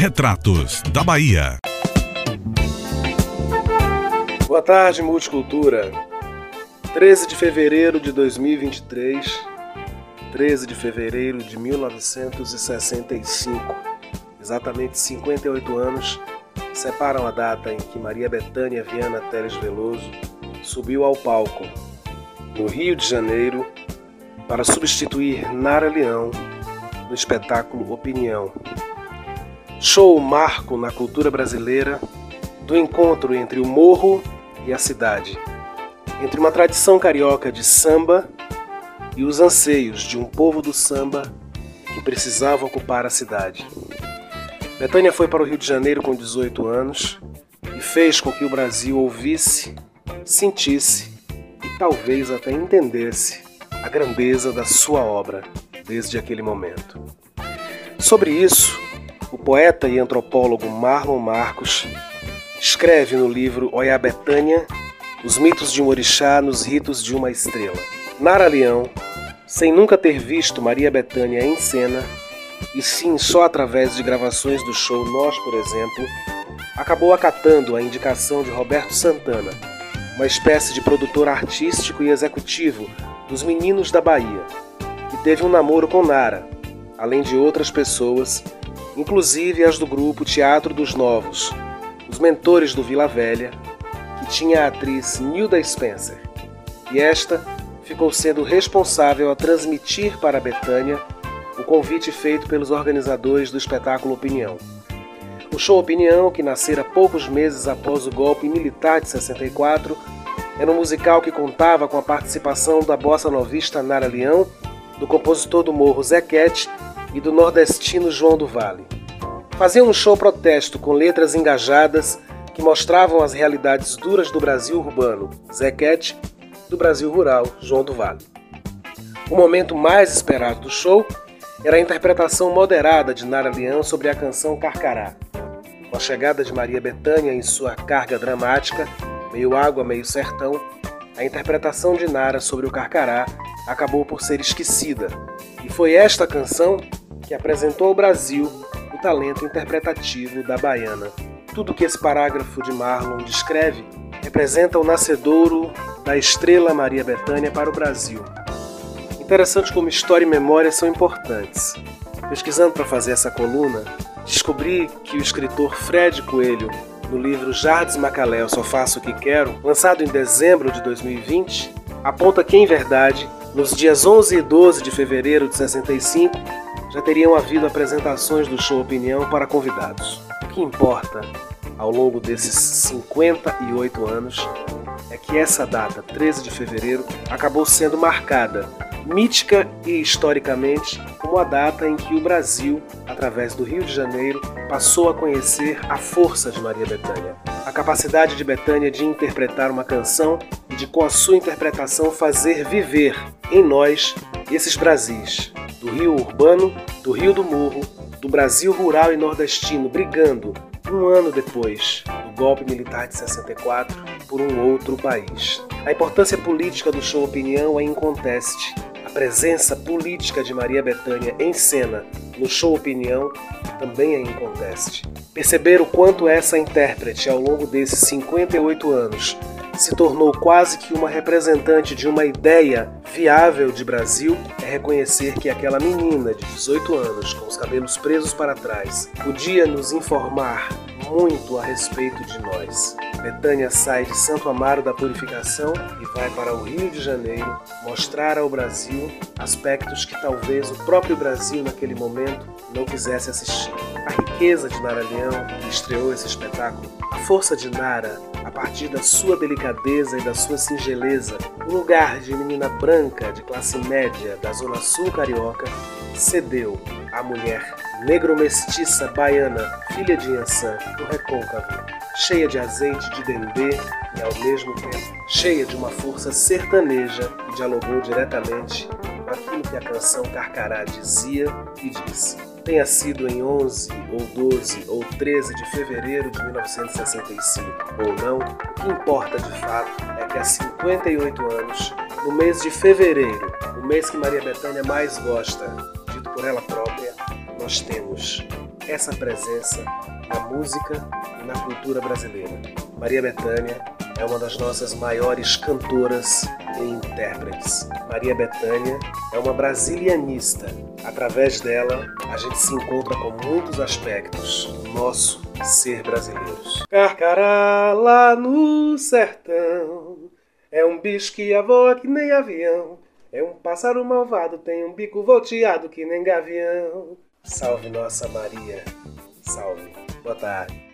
Retratos da Bahia. Boa tarde, Multicultura. 13 de fevereiro de 2023, 13 de fevereiro de 1965, exatamente 58 anos, separam a data em que Maria Bethânia Viana Teles Veloso subiu ao palco, no Rio de Janeiro, para substituir Nara Leão no espetáculo Opinião. Show marco na cultura brasileira do encontro entre o morro e a cidade, entre uma tradição carioca de samba e os anseios de um povo do samba que precisava ocupar a cidade. Betânia foi para o Rio de Janeiro com 18 anos e fez com que o Brasil ouvisse, sentisse e talvez até entendesse a grandeza da sua obra desde aquele momento. Sobre isso, o poeta e antropólogo Marlon Marcos escreve no livro Oiá Betânia os mitos de um orixá nos ritos de uma estrela. Nara Leão, sem nunca ter visto Maria Bethânia em cena, e sim só através de gravações do show Nós, por exemplo, acabou acatando a indicação de Roberto Santana, uma espécie de produtor artístico e executivo dos Meninos da Bahia, que teve um namoro com Nara, além de outras pessoas, inclusive as do grupo Teatro dos Novos, os mentores do Vila Velha, que tinha a atriz Nilda Spencer. E esta ficou sendo responsável a transmitir para Betânia o convite feito pelos organizadores do espetáculo Opinião. O show Opinião, que nascera poucos meses após o golpe militar de 64, era um musical que contava com a participação da bossa novista Nara Leão, do compositor do Morro Zequete e do nordestino João do Vale. Fazia um show protesto com letras engajadas que mostravam as realidades duras do Brasil urbano, Zequete, do Brasil rural, João do Vale. O momento mais esperado do show era a interpretação moderada de Nara Leão sobre a canção Carcará. Com a chegada de Maria Bethânia em sua carga dramática, meio água, meio sertão, a interpretação de Nara sobre o Carcará acabou por ser esquecida, e foi esta canção que apresentou ao Brasil talento interpretativo da baiana. Tudo que esse parágrafo de Marlon descreve representa o nascedouro da estrela Maria Bethânia para o Brasil. Interessante como história e memória são importantes. Pesquisando para fazer essa coluna, descobri que o escritor Fred Coelho, no livro Jardim Macalé, Só Faço O Que Quero, lançado em dezembro de 2020, aponta que, em verdade, nos dias 11 e 12 de fevereiro de 65, já teriam havido apresentações do show Opinião para convidados. O que importa, ao longo desses 58 anos, é que essa data, 13 de fevereiro, acabou sendo marcada, mítica e historicamente, como a data em que o Brasil, através do Rio de Janeiro, passou a conhecer a força de Maria Bethânia. A capacidade de Bethânia de interpretar uma canção e de, com a sua interpretação, fazer viver em nós esses Brasis, do Rio Urbano, do Rio do Morro, do Brasil rural e nordestino brigando, um ano depois do golpe militar de 64, por um outro país. A importância política do show Opinião é inconteste. A presença política de Maria Bethânia em cena no show Opinião também é inconteste. Perceber o quanto essa intérprete, ao longo desses 58 anos, se tornou quase que uma representante de uma ideia viável de Brasil, é reconhecer que aquela menina de 18 anos, com os cabelos presos para trás, podia nos informar muito a respeito de nós. Betânia sai de Santo Amaro da Purificação e vai para o Rio de Janeiro mostrar ao Brasil aspectos que talvez o próprio Brasil naquele momento não quisesse assistir. A riqueza de Nara Leão, que estreou esse espetáculo, a força de Nara, a partir da sua delicadeza e da sua singeleza, o lugar de menina branca de classe média da Zona Sul carioca, cedeu à mulher negro-mestiça baiana, filha de Ançã, do recôncavo, cheia de azeite de dendê e ao mesmo tempo cheia de uma força sertaneja que dialogou diretamente com aquilo que a canção Carcará dizia e diz. Tenha sido em 11 ou 12 ou 13 de fevereiro de 1965 ou não, o que importa de fato é que há 58 anos, no mês de fevereiro, o mês que Maria Bethânia mais gosta, dito por ela própria, nós temos essa presença na música e na cultura brasileira. Maria Bethânia é uma das nossas maiores cantoras e intérpretes. Maria Bethânia é uma brasilianista. Através dela, a gente se encontra com muitos aspectos do nosso ser brasileiros. Carcará lá no sertão é um bicho que voa que nem avião. É um pássaro malvado, tem um bico volteado que nem gavião. Salve nossa Maria. Salve. Boa tarde.